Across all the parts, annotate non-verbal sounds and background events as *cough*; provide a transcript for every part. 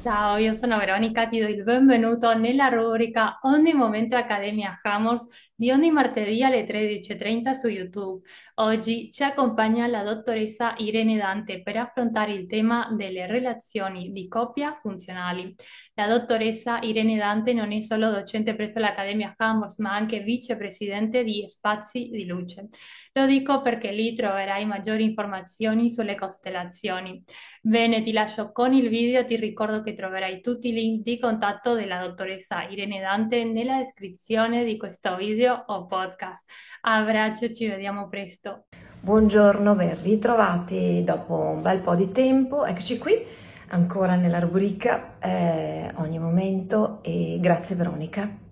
Ciao, io sono Veronica, ti do il benvenuto nella rubrica Ogni Momento Accademia Hammers di ogni martedì alle 13.30 su YouTube. Oggi ci accompagna la dottoressa Irene Dante per affrontare il tema delle relazioni di coppia funzionali. La dottoressa Irene Dante non è solo docente presso l'Accademia Hammers, ma anche vicepresidente di Spazi di Luce. Lo dico perché lì troverai maggiori informazioni sulle costellazioni. Bene, ti lascio con il video, ti ricordo che troverai tutti i link di contatto della dottoressa Irene Dante nella descrizione di questo video o podcast. Abbraccio, ci vediamo presto. Buongiorno, ben ritrovati dopo un bel po' di tempo, eccoci qui ancora nella rubrica eh, Ogni momento e grazie Veronica.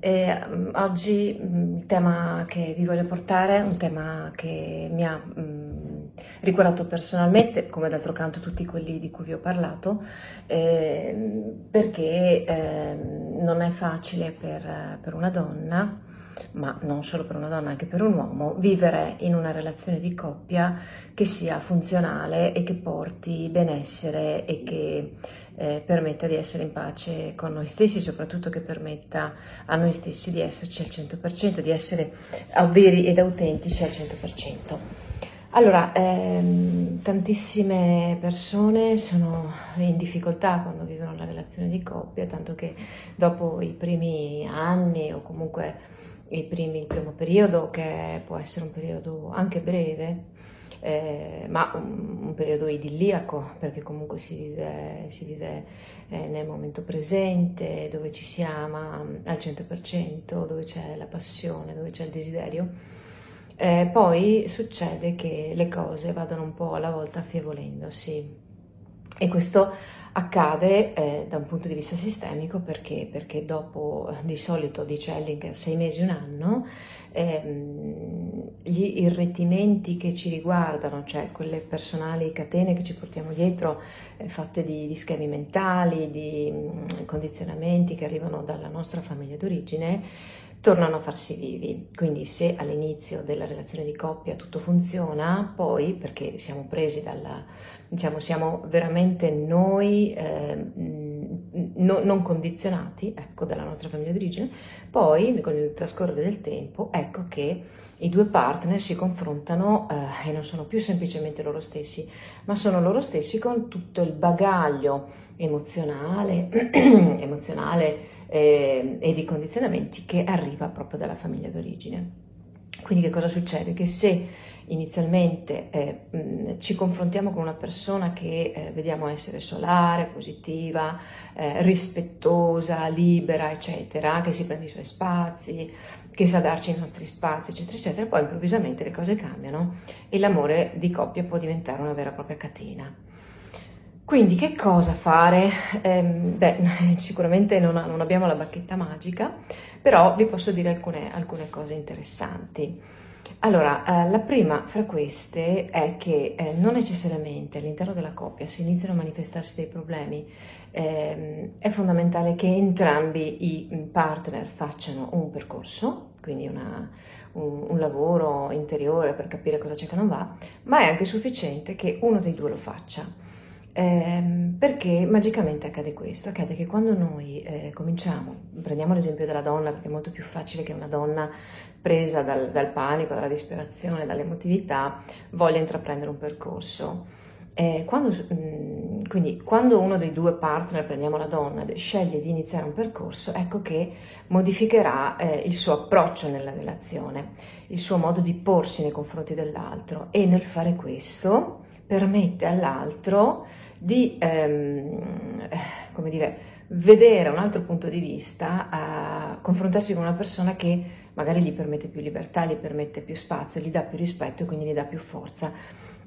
Eh, oggi mm, il tema che vi voglio portare è un tema che mi ha mh, mm, riguardato personalmente, come d'altro canto tutti quelli di cui vi ho parlato, eh, perché eh, non è facile per, per una donna ma non solo per una donna, anche per un uomo, vivere in una relazione di coppia che sia funzionale e che porti benessere e che eh, permetta di essere in pace con noi stessi, soprattutto che permetta a noi stessi di esserci al 100%, di essere veri ed autentici al 100%. Allora, ehm, tantissime persone sono in difficoltà quando vivono la relazione di coppia, tanto che dopo i primi anni o comunque i primi, il primo periodo, che può essere un periodo anche breve, eh, ma un, un, periodo idilliaco, perché comunque si vive, si vive eh, nel momento presente, dove ci si ama al 100%, dove c'è la passione, dove c'è il desiderio. Eh, poi succede che le cose vadano un po' alla volta affievolendosi e questo accade eh, da un punto di vista sistemico perché, perché dopo di solito dice Ellinger sei mesi un anno ehm, gli irretimenti che ci riguardano cioè quelle personali catene che ci portiamo dietro eh, fatte di, di, schemi mentali di mh, mm, condizionamenti che arrivano dalla nostra famiglia d'origine tornano a farsi vivi. Quindi se all'inizio della relazione di coppia tutto funziona, poi perché siamo presi dalla, diciamo, siamo veramente noi eh, no, non condizionati, ecco, dalla nostra famiglia d'origine, poi con il trascorrere del tempo, ecco che i due partner si confrontano eh, e non sono più semplicemente loro stessi, ma sono loro stessi con tutto il bagaglio emozionale, *clears throat* emozionale eh, e di condizionamenti che arriva proprio dalla famiglia d'origine. Quindi che cosa succede? Che se inizialmente eh, mh, ci confrontiamo con una persona che eh, vediamo essere solare, positiva, eh, rispettosa, libera, eccetera, che si prende i suoi spazi, che sa darci i nostri spazi, eccetera, eccetera, poi improvvisamente le cose cambiano e l'amore di coppia può diventare una vera e propria catena. Quindi che cosa fare? Eh, beh, *laughs* sicuramente non, non, abbiamo la bacchetta magica, però vi posso dire alcune, alcune cose interessanti. Allora, eh, la prima fra queste è che eh, non necessariamente all'interno della coppia si iniziano a manifestarsi dei problemi, ehm, è fondamentale che entrambi i partner facciano un percorso, quindi una, un, un lavoro interiore per capire cosa c'è che non va, ma è anche sufficiente che uno dei due lo faccia. Eh, perché magicamente accade questo? Accade che quando noi eh, cominciamo, prendiamo l'esempio della donna perché è molto più facile che una donna presa dal, dal panico, dalla disperazione, dall'emotività voglia intraprendere un percorso. Eh, quando, mh, mm, quindi quando uno dei due partner, prendiamo la donna, sceglie di iniziare un percorso, ecco che modificherà eh, il suo approccio nella relazione, il suo modo di porsi nei confronti dell'altro e nel fare questo permette all'altro di ehm, come dire, vedere un altro punto di vista, a confrontarsi con una persona che magari gli permette più libertà, gli permette più spazio, gli dà più rispetto e quindi gli dà più forza.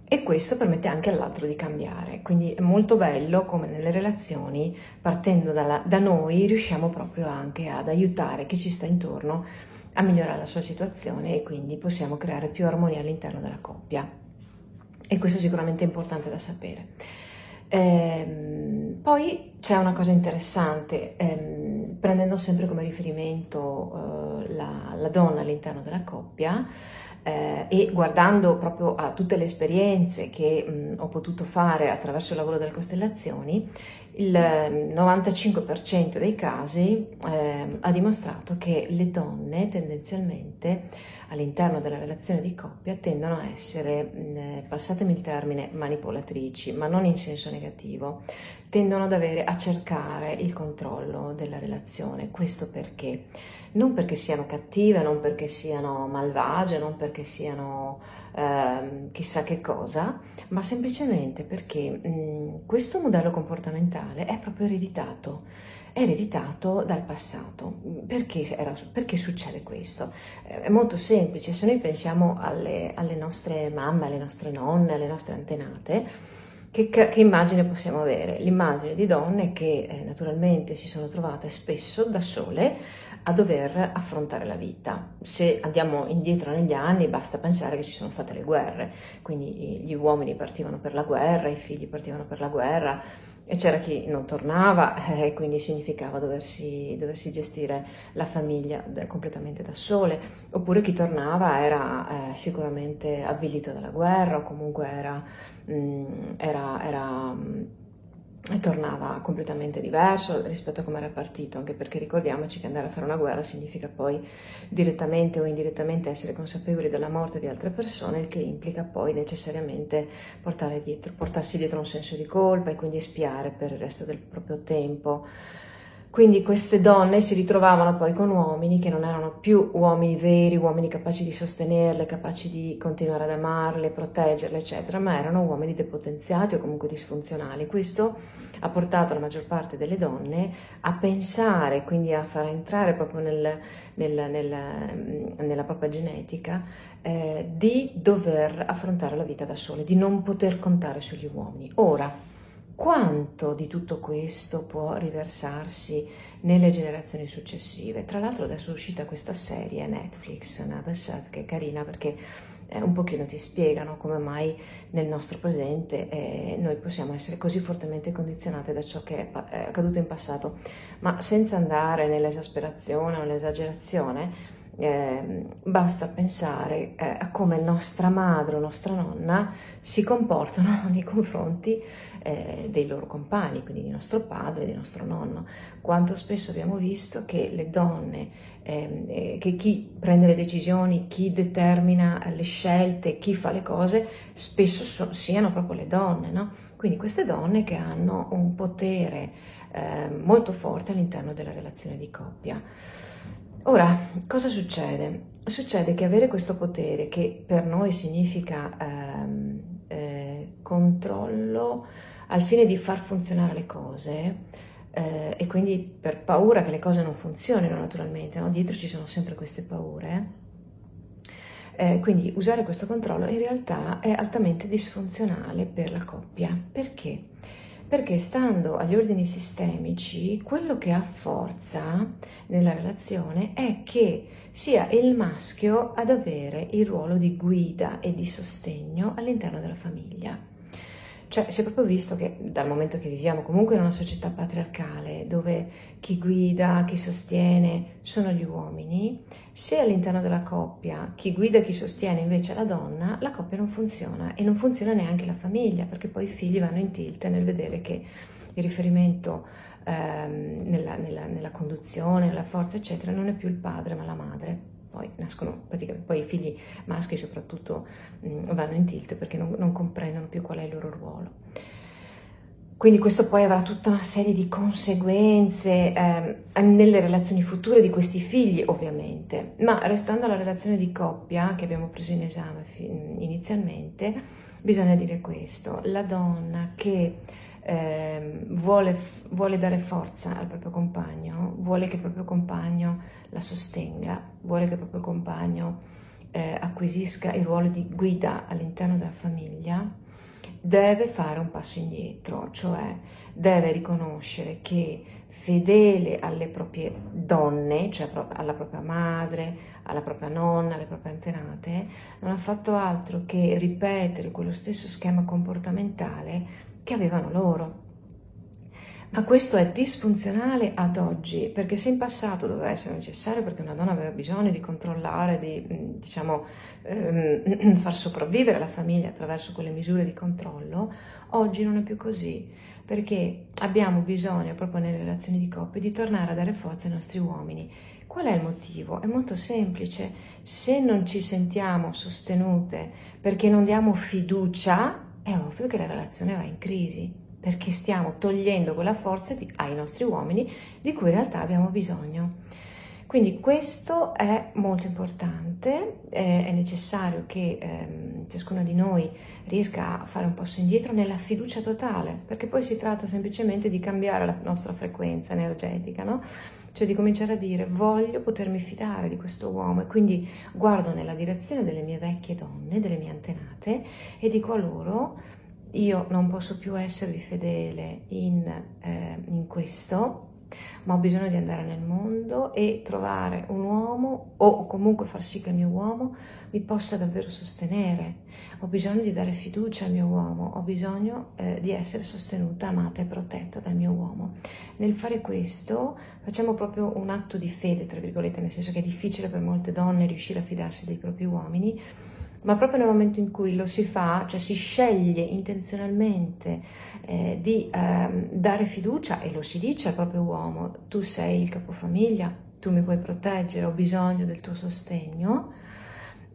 E questo permette anche all'altro di cambiare. Quindi è molto bello come nelle relazioni, partendo dalla, da noi, riusciamo proprio anche ad aiutare chi ci sta intorno a migliorare la sua situazione e quindi possiamo creare più armonia all'interno della coppia. E questo è sicuramente importante da sapere. Ehm, poi c'è una cosa interessante, ehm, prendendo sempre come riferimento eh, la, la, donna all'interno della coppia, eh, e guardando proprio a tutte le esperienze che mh, ho potuto fare attraverso il lavoro delle costellazioni, il 95% dei casi eh, ha dimostrato che le donne tendenzialmente all'interno della relazione di coppia tendono a essere, mh, passatemi il termine, manipolatrici, ma non in senso negativo, tendono ad avere, a cercare il controllo della relazione. Questo perché? Non perché siano cattive, non perché siano malvagie, non perché siano eh, chissà che cosa, ma semplicemente perché mh, questo modello comportamentale è proprio ereditato è ereditato dal passato. Perché, era, perché, succede questo? È molto semplice, se noi pensiamo alle, alle, nostre mamme, alle nostre nonne, alle nostre antenate, che, che immagine possiamo avere? L'immagine di donne che eh, naturalmente si sono trovate spesso da sole a dover affrontare la vita. Se andiamo indietro negli anni basta pensare che ci sono state le guerre, quindi gli uomini partivano per la guerra, i figli partivano per la guerra e c'era chi non tornava *laughs* e eh, quindi significava doversi, doversi, gestire la famiglia completamente da sole, oppure chi tornava era eh, sicuramente avvilito dalla guerra o comunque era, mh, mm, era, era tornava completamente diverso rispetto a come era partito, anche perché ricordiamoci che andare a fare una guerra significa poi direttamente o indirettamente essere consapevoli della morte di altre persone, il che implica poi necessariamente dietro, portarsi dietro un senso di colpa e quindi espiare per il resto del proprio tempo quindi queste donne si ritrovavano poi con uomini che non erano più uomini veri, uomini capaci di sostenerle, capaci di continuare ad amarle, proteggerle, eccetera, ma erano uomini depotenziati o comunque disfunzionali. Questo ha portato la maggior parte delle donne a pensare, quindi a far entrare proprio nel, nel, nel, nella propria genetica, eh, di dover affrontare la vita da sole, di non poter contare sugli uomini. Ora, quanto di tutto questo può riversarsi nelle generazioni successive. Tra l'altro adesso è uscita questa serie Netflix, Another Self, che è carina perché eh, un pochino ti spiegano come mai nel nostro presente eh, noi possiamo essere così fortemente condizionate da ciò che è, è accaduto in passato, ma senza andare nell'esasperazione o nell'esagerazione, eh, basta pensare eh, a come nostra madre o nostra nonna si comportano *laughs* nei confronti eh, dei loro compagni, quindi di nostro padre, di nostro nonno. Quanto spesso abbiamo visto che le donne, ehm, eh, che chi prende le decisioni, chi determina le scelte, chi fa le cose, spesso so, siano proprio le donne, no? Quindi queste donne che hanno un potere eh, molto forte all'interno della relazione di coppia. Ora, cosa succede? Succede che avere questo potere, che per noi significa ehm, eh, controllo, al fine di far funzionare le cose eh, e quindi per paura che le cose non funzionino naturalmente, no? dietro ci sono sempre queste paure. Eh, quindi usare questo controllo in realtà è altamente disfunzionale per la coppia. Perché? Perché stando agli ordini sistemici, quello che ha forza nella relazione è che sia il maschio ad avere il ruolo di guida e di sostegno all'interno della famiglia. Cioè, si è proprio visto che dal momento che viviamo comunque in una società patriarcale dove chi guida, chi sostiene sono gli uomini, se all'interno della coppia chi guida e chi sostiene invece è la donna, la coppia non funziona e non funziona neanche la famiglia perché poi i figli vanno in tilt nel vedere che il riferimento ehm, nella, nella, nella conduzione, nella forza, eccetera, non è più il padre ma la madre poi nascono praticamente, poi i figli maschi soprattutto mh, vanno in tilt perché non, non comprendono più qual è il loro ruolo. Quindi questo poi avrà tutta una serie di conseguenze eh, nelle relazioni future di questi figli, ovviamente. Ma restando alla relazione di coppia che abbiamo preso in esame inizialmente, bisogna dire questo. La donna che eh, vuole, vuole, dare forza al proprio compagno, vuole che il proprio compagno la sostenga, vuole che il proprio compagno eh, acquisisca il ruolo di guida all'interno della famiglia, deve fare un passo indietro, cioè deve riconoscere che fedele alle proprie donne, cioè alla propria madre, alla propria nonna, alle proprie antenate, non ha fatto altro che ripetere quello stesso schema comportamentale che avevano loro. Ma questo è disfunzionale ad oggi, perché se in passato doveva essere necessario perché una donna aveva bisogno di controllare, di diciamo, ehm, *clears throat* far sopravvivere la famiglia attraverso quelle misure di controllo, oggi non è più così, perché abbiamo bisogno proprio nelle relazioni di coppia di tornare a dare forza ai nostri uomini. Qual è il motivo? È molto semplice, se non ci sentiamo sostenute perché non diamo fiducia, è ovvio che la relazione va in crisi perché stiamo togliendo quella forza di, ai nostri uomini di cui in realtà abbiamo bisogno. Quindi questo è molto importante, eh, è necessario che ehm, ciascuno di noi riesca a fare un passo indietro nella fiducia totale, perché poi si tratta semplicemente di cambiare la nostra frequenza energetica, no? Cioè di cominciare a dire voglio potermi fidare di questo uomo e quindi guardo nella direzione delle mie vecchie donne, delle mie antenate e dico a loro io non posso più esservi fedele in, eh, in questo, ma ho bisogno di andare nel mondo e trovare un uomo o comunque far sì che il mio uomo mi possa davvero sostenere. Ho bisogno di dare fiducia al mio uomo, ho bisogno eh, di essere sostenuta, amata e protetta dal mio uomo. Nel fare questo facciamo proprio un atto di fede, tra virgolette, nel senso che è difficile per molte donne riuscire a fidarsi dei propri uomini ma proprio nel momento in cui lo si fa, cioè si sceglie intenzionalmente eh, di eh, dare fiducia e lo si dice al proprio uomo, tu sei il capofamiglia, tu mi puoi proteggere, ho bisogno del tuo sostegno,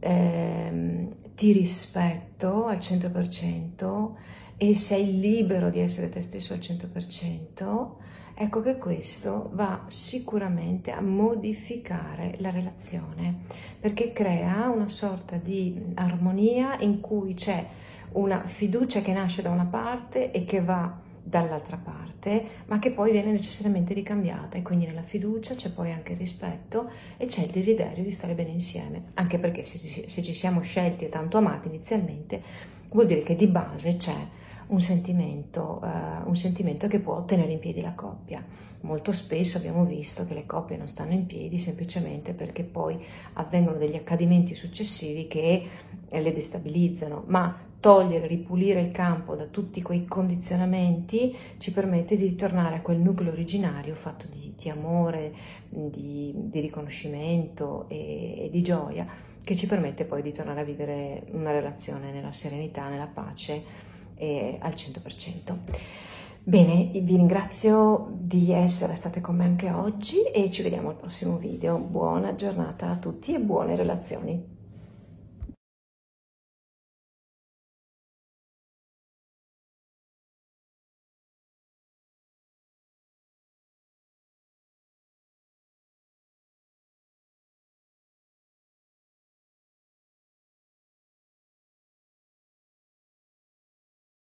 eh, ti rispetto al 100% e sei libero di essere te stesso al 100%, Ecco che questo va sicuramente a modificare la relazione perché crea una sorta di armonia in cui c'è una fiducia che nasce da una parte e che va dall'altra parte, ma che poi viene necessariamente ricambiata e quindi nella fiducia c'è poi anche il rispetto e c'è il desiderio di stare bene insieme, anche perché se, ci siamo scelti e tanto amati inizialmente, vuol dire che di base c'è un sentimento, uh, un sentimento che può tenere in piedi la coppia. Molto spesso abbiamo visto che le coppie non stanno in piedi semplicemente perché poi avvengono degli accadimenti successivi che le destabilizzano, ma togliere, ripulire il campo da tutti quei condizionamenti ci permette di ritornare a quel nucleo originario fatto di, di amore, di, di riconoscimento e, e di gioia che ci permette poi di tornare a vivere una relazione nella serenità, nella pace eh, al 100%. Bene, vi ringrazio di essere state con me anche oggi e ci vediamo al prossimo video. Buona giornata a tutti e buone relazioni.